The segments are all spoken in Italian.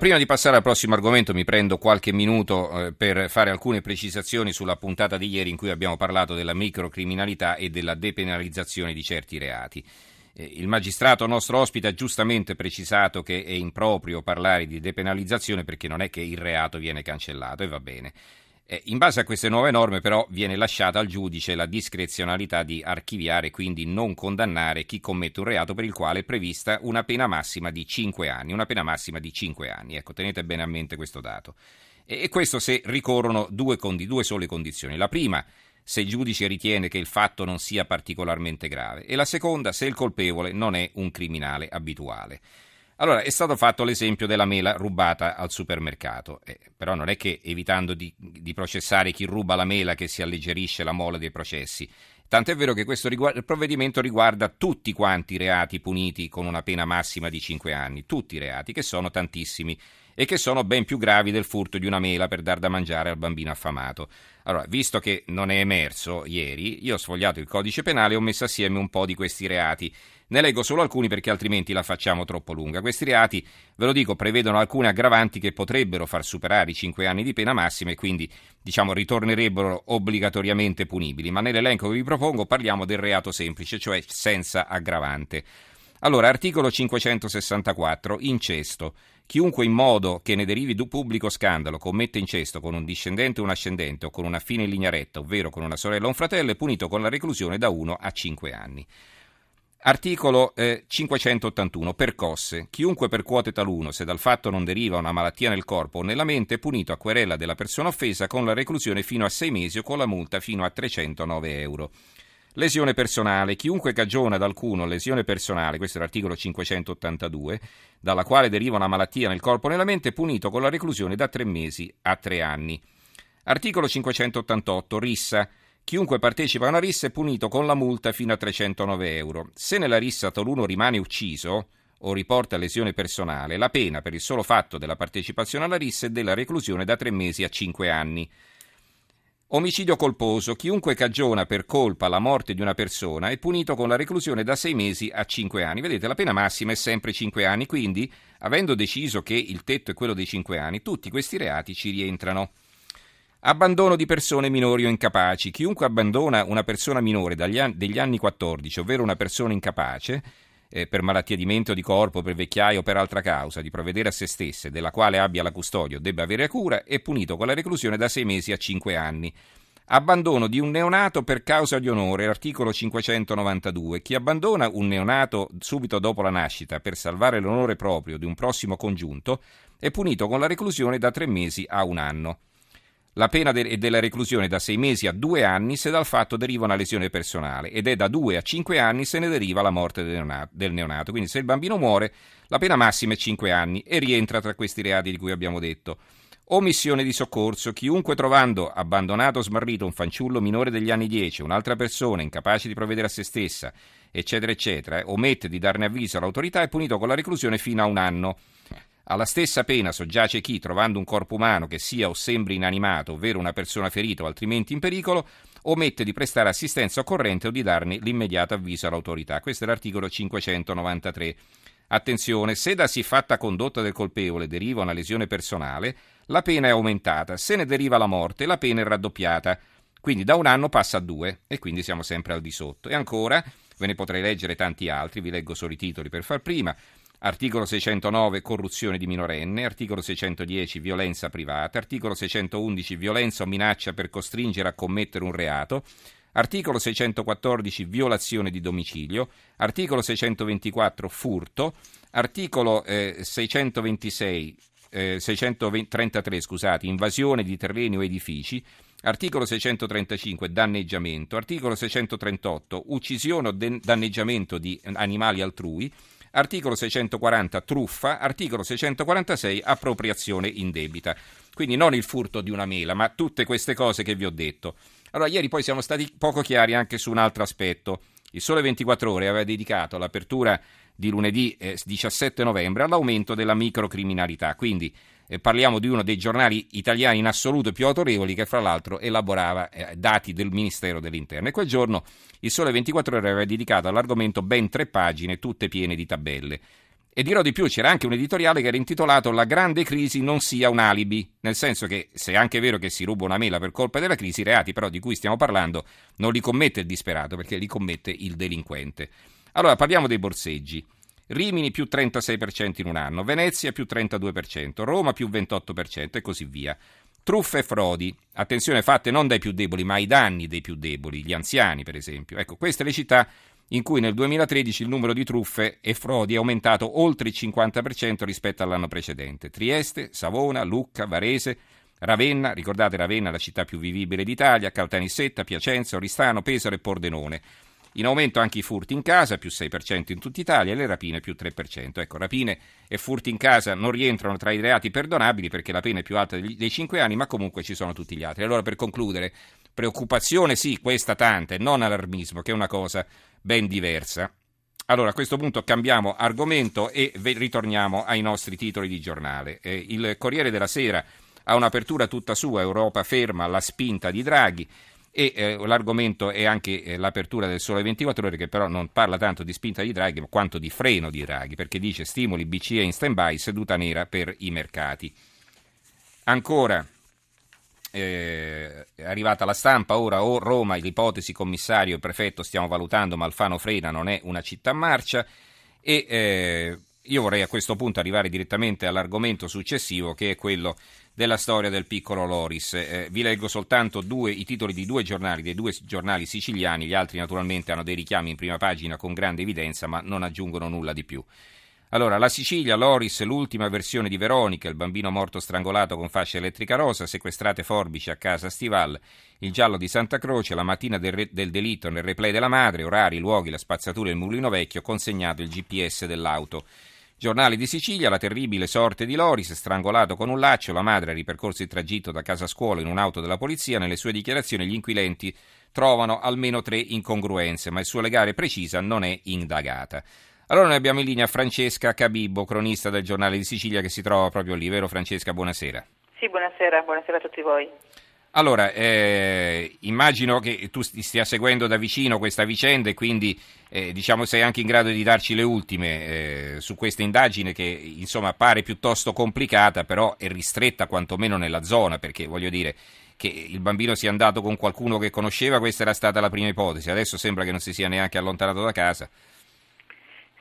Prima di passare al prossimo argomento mi prendo qualche minuto eh, per fare alcune precisazioni sulla puntata di ieri in cui abbiamo parlato della microcriminalità e della depenalizzazione di certi reati. Eh, il magistrato nostro ospite ha giustamente precisato che è improprio parlare di depenalizzazione perché non è che il reato viene cancellato e va bene. Eh, in base a queste nuove norme però viene lasciata al giudice la discrezionalità di archiviare e quindi non condannare chi commette un reato per il quale è prevista una pena massima di 5 anni, una pena massima di 5 anni. Ecco, tenete bene a mente questo dato. E, questo se ricorrono due, condi, due sole condizioni. La prima, se il giudice ritiene che il fatto non sia particolarmente grave e la seconda, se il colpevole non è un criminale abituale. Allora, è stato fatto l'esempio della mela rubata al supermercato, eh, però non è che evitando di, di, processare chi ruba la mela che si alleggerisce la mole dei processi. Tant'è vero che questo riguarda, provvedimento riguarda tutti quanti i reati puniti con una pena massima di 5 anni, tutti i reati, che sono tantissimi e che sono ben più gravi del furto di una mela per dar da mangiare al bambino affamato. Allora, visto che non è emerso ieri, io ho sfogliato il codice penale e ho messo assieme un po' di questi reati. Ne leggo solo alcuni perché altrimenti la facciamo troppo lunga. Questi reati, ve lo dico, prevedono alcune aggravanti che potrebbero far superare i 5 anni di pena massima e quindi, diciamo, ritornerebbero obbligatoriamente punibili. Ma nell'elenco che vi propongo parliamo del reato semplice, cioè senza aggravante. Allora, articolo 564, incesto. Chiunque in modo che ne derivi du pubblico scandalo commette incesto con un discendente o un ascendente o con una fine in linea retta, ovvero con una sorella o un fratello, è punito con la reclusione da 1 a 5 anni. Articolo eh, 581. Percosse. Chiunque percuote taluno, se dal fatto non deriva una malattia nel corpo o nella mente, è punito a querela della persona offesa con la reclusione fino a 6 mesi o con la multa fino a 309 euro. Lesione personale. Chiunque cagiona ad alcuno lesione personale, questo è l'articolo 582, dalla quale deriva una malattia nel corpo o nella mente, è punito con la reclusione da tre mesi a tre anni. Articolo 588. Rissa. Chiunque partecipa a una rissa è punito con la multa fino a 309 euro. Se nella rissa taluno rimane ucciso o riporta lesione personale, la pena per il solo fatto della partecipazione alla rissa è della reclusione da tre mesi a cinque anni. Omicidio colposo. Chiunque cagiona per colpa la morte di una persona è punito con la reclusione da sei mesi a cinque anni. Vedete, la pena massima è sempre cinque anni, quindi, avendo deciso che il tetto è quello dei cinque anni, tutti questi reati ci rientrano. Abbandono di persone minori o incapaci. Chiunque abbandona una persona minore anni, degli anni 14, ovvero una persona incapace, eh, per malattia di mente o di corpo, per vecchiaia o per altra causa, di provvedere a se stesse, della quale abbia la custodia o debba avere cura, è punito con la reclusione da sei mesi a cinque anni. Abbandono di un neonato per causa di onore, articolo 592. Chi abbandona un neonato subito dopo la nascita per salvare l'onore proprio di un prossimo congiunto è punito con la reclusione da tre mesi a un anno. La pena è della reclusione da sei mesi a due anni se dal fatto deriva una lesione personale ed è da due a cinque anni se ne deriva la morte del neonato. Quindi se il bambino muore, la pena massima è cinque anni e rientra tra questi reati di cui abbiamo detto. Omissione di soccorso. Chiunque trovando abbandonato o smarrito un fanciullo minore degli anni 10, un'altra persona incapace di provvedere a se stessa, eccetera, eccetera, omette di darne avviso all'autorità è punito con la reclusione fino a un anno. Alla stessa pena soggiace chi, trovando un corpo umano che sia o sembri inanimato, ovvero una persona ferita o altrimenti in pericolo, omette di prestare assistenza occorrente o di darne l'immediato avviso all'autorità. Questo è l'articolo 593. Attenzione, se da siffatta condotta del colpevole deriva una lesione personale, la pena è aumentata. Se ne deriva la morte, la pena è raddoppiata. Quindi da un anno passa a due e quindi siamo sempre al di sotto. E ancora, ve ne potrei leggere tanti altri, vi leggo solo i titoli per far prima. Articolo 609 corruzione di minorenne, articolo 610 violenza privata, articolo 611 violenza o minaccia per costringere a commettere un reato, articolo 614 violazione di domicilio, articolo 624 furto, articolo eh, 626 eh, 633 scusate, invasione di terreni o edifici, articolo 635 danneggiamento, articolo 638 uccisione o danneggiamento di animali altrui, articolo 640 truffa, articolo 646 appropriazione indebita. Quindi non il furto di una mela, ma tutte queste cose che vi ho detto. Allora, ieri poi siamo stati poco chiari anche su un altro aspetto. Il Sole 24 Ore aveva dedicato l'apertura di lunedì eh, 17 novembre all'aumento della microcriminalità. Quindi eh, parliamo di uno dei giornali italiani in assoluto più autorevoli che fra l'altro elaborava eh, dati del Ministero dell'Interno e quel giorno il Sole 24 Ore aveva dedicato all'argomento ben tre pagine tutte piene di tabelle E dirò di più, c'era anche un editoriale che era intitolato La grande crisi non sia un alibi, nel senso che se è anche vero che si ruba una mela per colpa della crisi, i reati però di cui stiamo parlando non li commette il disperato, perché li commette il delinquente. Allora parliamo dei borseggi. Rimini più 36% in un anno, Venezia più 32%, Roma più 28% e così via. Truffe e frodi, attenzione fatte non dai più deboli, ma ai danni dei più deboli, gli anziani per esempio. Ecco, queste le città in cui nel 2013 il numero di truffe e frodi è aumentato oltre il 50% rispetto all'anno precedente. Trieste, Savona, Lucca, Varese, Ravenna, ricordate Ravenna la città più vivibile d'Italia, Caltanissetta, Piacenza, Oristano, Pesaro e Pordenone. In aumento anche i furti in casa, più 6% in tutta Italia, e le rapine più 3%. Ecco, rapine e furti in casa non rientrano tra i reati perdonabili perché la pena è più alta dei 5 anni, ma comunque ci sono tutti gli altri. Allora, per concludere, preoccupazione sì, questa tanta, e non allarmismo, che è una cosa ben diversa. Allora, a questo punto cambiamo argomento e ritorniamo ai nostri titoli di giornale. Eh, il Corriere della Sera ha un'apertura tutta sua, Europa ferma la spinta di Draghi e eh, l'argomento è anche eh, l'apertura del Sole 24 ore che però non parla tanto di spinta di Draghi quanto di freno di Draghi perché dice stimoli BCE in stand-by, seduta nera per i mercati. Ancora eh, è arrivata la stampa, ora o Roma, l'ipotesi commissario e prefetto stiamo valutando, ma Alfano Frena non è una città marcia e eh, io vorrei a questo punto arrivare direttamente all'argomento successivo che è quello della storia del piccolo Loris. Eh, vi leggo soltanto due, i titoli di due giornali, dei due giornali siciliani, gli altri naturalmente hanno dei richiami in prima pagina con grande evidenza, ma non aggiungono nulla di più. Allora, la Sicilia, Loris, l'ultima versione di Veronica, il bambino morto strangolato con fascia elettrica rosa, sequestrate forbici a casa Stival, il giallo di Santa Croce, la mattina del, re, del delitto nel replay della madre, orari, luoghi, la spazzatura e il mulino vecchio, consegnato il GPS dell'auto. Giornali di Sicilia, la terribile sorte di Loris, strangolato con un laccio, la madre ha ripercorso il tragitto da casa a scuola in un'auto della polizia, nelle sue dichiarazioni gli inquilenti trovano almeno tre incongruenze, ma il suo legale precisa non è indagata. Allora noi abbiamo in linea Francesca Cabibbo, cronista del giornale di Sicilia che si trova proprio lì, vero Francesca? Buonasera. Sì, buonasera, buonasera a tutti voi. Allora, eh, immagino che tu stia seguendo da vicino questa vicenda e quindi eh, diciamo sei anche in grado di darci le ultime eh, su questa indagine che insomma pare piuttosto complicata, però è ristretta quantomeno nella zona, perché voglio dire che il bambino sia andato con qualcuno che conosceva, questa era stata la prima ipotesi, adesso sembra che non si sia neanche allontanato da casa.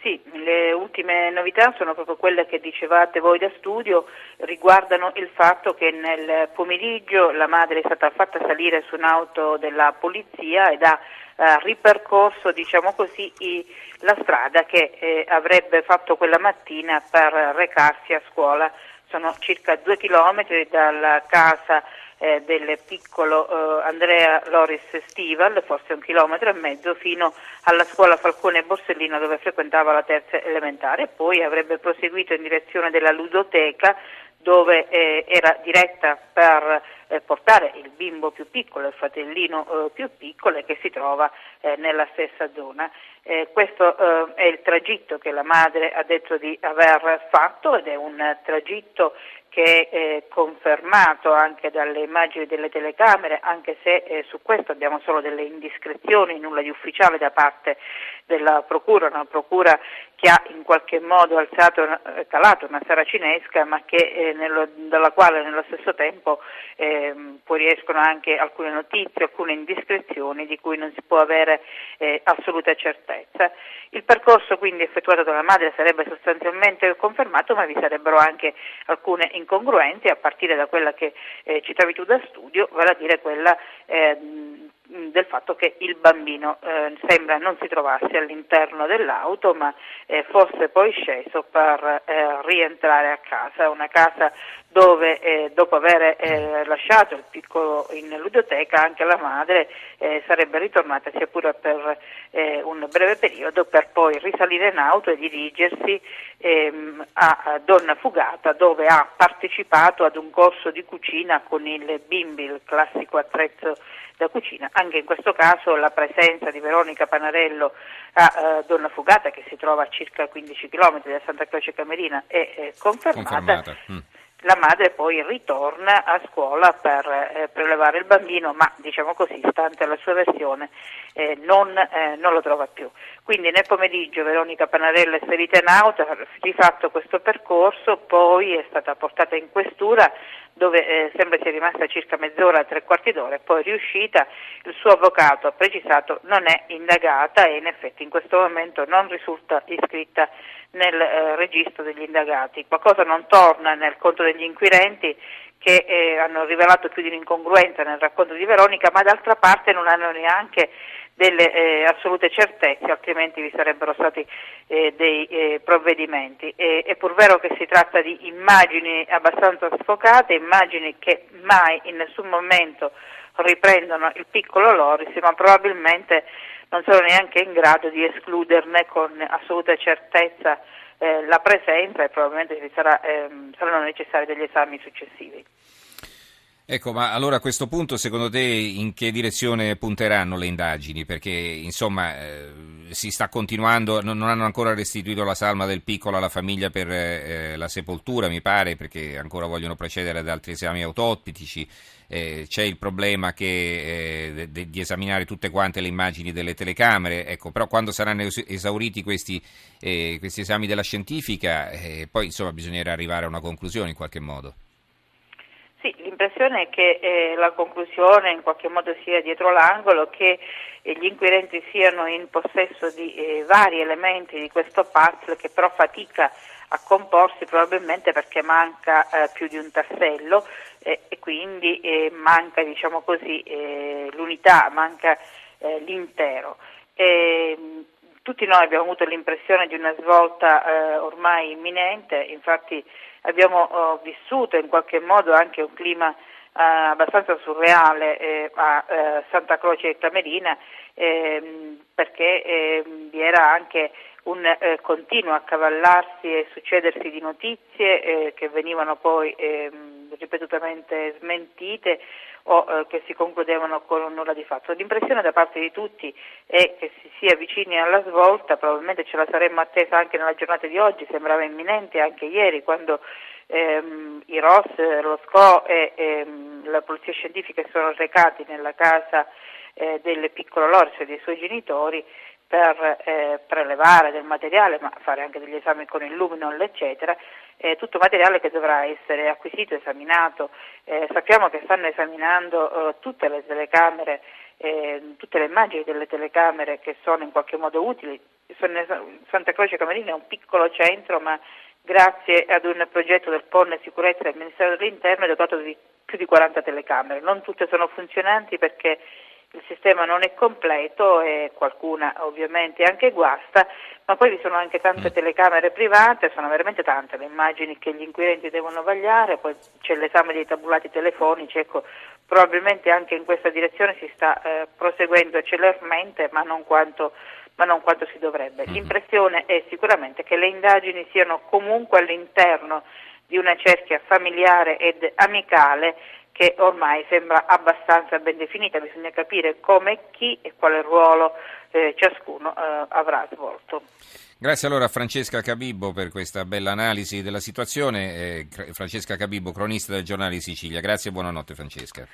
Sì, le ultime novità sono proprio quelle che dicevate voi da studio, riguardano il fatto che nel pomeriggio la madre è stata fatta salire su un'auto della polizia ed ha eh, ripercorso diciamo così, i, la strada che eh, avrebbe fatto quella mattina per recarsi a scuola. Sono circa due chilometri dalla casa eh, del piccolo eh, Andrea Loris Stival, forse un chilometro e mezzo, fino alla scuola Falcone Borsellino dove frequentava la terza elementare poi avrebbe proseguito in direzione della ludoteca dove eh, era diretta per eh, portare il bimbo più piccolo, il fratellino eh, più piccolo che si trova eh, nella stessa zona. Eh, questo eh, è il tragitto che la madre ha detto di aver fatto ed è un tragitto che è confermato anche dalle immagini delle telecamere, anche se eh, su questo abbiamo solo delle indiscrezioni, nulla di ufficiale da parte della Procura, una Procura che ha in qualche modo alzato, eh, calato una saracinesca, ma che, eh, nello, dalla quale nello stesso tempo eh, fuoriescono anche alcune notizie, alcune indiscrezioni di cui non si può avere eh, assoluta certezza. Il percorso quindi effettuato dalla madre sarebbe sostanzialmente confermato, ma vi sarebbero anche alcune incongruenze a partire da quella che eh, citavi tu da studio, vale a dire quella eh, del fatto che il bambino eh, sembra non si trovasse all'interno dell'auto ma eh, fosse poi sceso per eh, rientrare a casa, una casa dove eh, dopo aver eh, lasciato il piccolo in ludoteca anche la madre eh, sarebbe ritornata sia pure per un breve periodo per poi risalire in auto e dirigersi ehm, a Donna Fugata dove ha partecipato ad un corso di cucina con il bimbi, il classico attrezzo da cucina. Anche in questo caso la presenza di Veronica Panarello a uh, Donna Fugata, che si trova a circa 15 km da Santa Croce Camerina, è eh, confermata. confermata. Mm. la madre poi ritorna a scuola per eh, prelevare il bambino, ma diciamo così, stante la sua versione, eh, non, eh, non, lo trova più. Quindi nel pomeriggio Veronica Panarella è salita in auto, ha rifatto questo percorso, poi è stata portata in questura dove eh, sembra sia rimasta circa mezz'ora, tre quarti d'ora poi riuscita, il suo avvocato ha precisato non è indagata e in effetti in questo momento non risulta iscritta nel eh, registro degli indagati. Qualcosa non torna nel conto degli inquirenti che eh, hanno rivelato più di un'incongruenza nel racconto di Veronica, ma d'altra parte non hanno neanche delle eh, assolute certezze, altrimenti vi sarebbero stati eh, dei eh, provvedimenti. E, è pur vero che si tratta di immagini abbastanza sfocate, immagini che mai in nessun momento riprendono il piccolo Loris, ma probabilmente non sono neanche in grado di escluderne con assoluta certezza eh, la presenza e probabilmente ehm, saranno necessari degli esami successivi. Ecco, ma allora a questo punto secondo te in che direzione punteranno le indagini? Perché insomma eh, si sta continuando, non, non, hanno ancora restituito la salma del piccolo alla famiglia per eh, la sepoltura, mi pare, perché ancora vogliono procedere ad altri esami autoptici. Eh, c'è il problema che, eh, de, di esaminare tutte quante le immagini delle telecamere, ecco, però quando saranno esauriti questi, eh, questi esami della scientifica, eh, poi insomma bisognerà arrivare a una conclusione in qualche modo. Sì, l'impressione è che eh, la conclusione in qualche modo sia dietro l'angolo, che eh, gli inquirenti siano in possesso di eh, vari elementi di questo puzzle che però fatica a comporsi probabilmente perché manca eh, più di un tassello eh, e quindi eh, manca diciamo così, l'unità, manca l'intero. Ehm, tutti noi abbiamo avuto l'impressione di una svolta ormai imminente, infatti abbiamo oh, vissuto in qualche modo anche un clima eh, abbastanza surreale eh, a eh, Santa Croce e Camerina ehm, perché ehm, vi era anche un eh, continuo accavallarsi e succedersi di notizie eh, che venivano poi ehm, ripetutamente smentite o eh, che si concludevano con nulla di fatto. L'impressione da parte di tutti è che si sia vicini alla svolta, probabilmente ce la saremmo attesa anche nella giornata di oggi, sembrava imminente anche ieri quando ehm, i ROS, lo SCO e ehm, la polizia scientifica sono recati nella casa eh, del piccolo Lorso e dei suoi genitori per eh, prelevare del materiale, ma fare anche degli esami con il luminol, eccetera, eh, tutto materiale che dovrà essere acquisito, esaminato. Eh, sappiamo che stanno esaminando eh, tutte le telecamere, eh, tutte le immagini delle telecamere che sono in qualche modo utili. Santa Croce Camerina è un piccolo centro, ma grazie ad un progetto del PON Sicurezza del Ministero dell'Interno è dotato di più di 40 telecamere. Non tutte sono funzionanti perché il sistema non è completo e qualcuna ovviamente anche guasta, ma poi vi sono anche tante mm. telecamere private, sono veramente tante le immagini che gli inquirenti devono vagliare, poi c'è l'esame dei tabulati telefonici, ecco, probabilmente anche in questa direzione si sta eh, proseguendo celermente, ma non quanto ma non quanto si dovrebbe. Mm. L'impressione è sicuramente che le indagini siano comunque all'interno di una cerchia familiare ed amicale che ormai sembra abbastanza ben definita, bisogna capire come, chi e quale ruolo eh, ciascuno eh, avrà svolto. Grazie allora a Francesca Cabibbo per questa bella analisi della situazione. Eh, Francesca Cabibbo, cronista del giornale Sicilia. Grazie e buonanotte Francesca.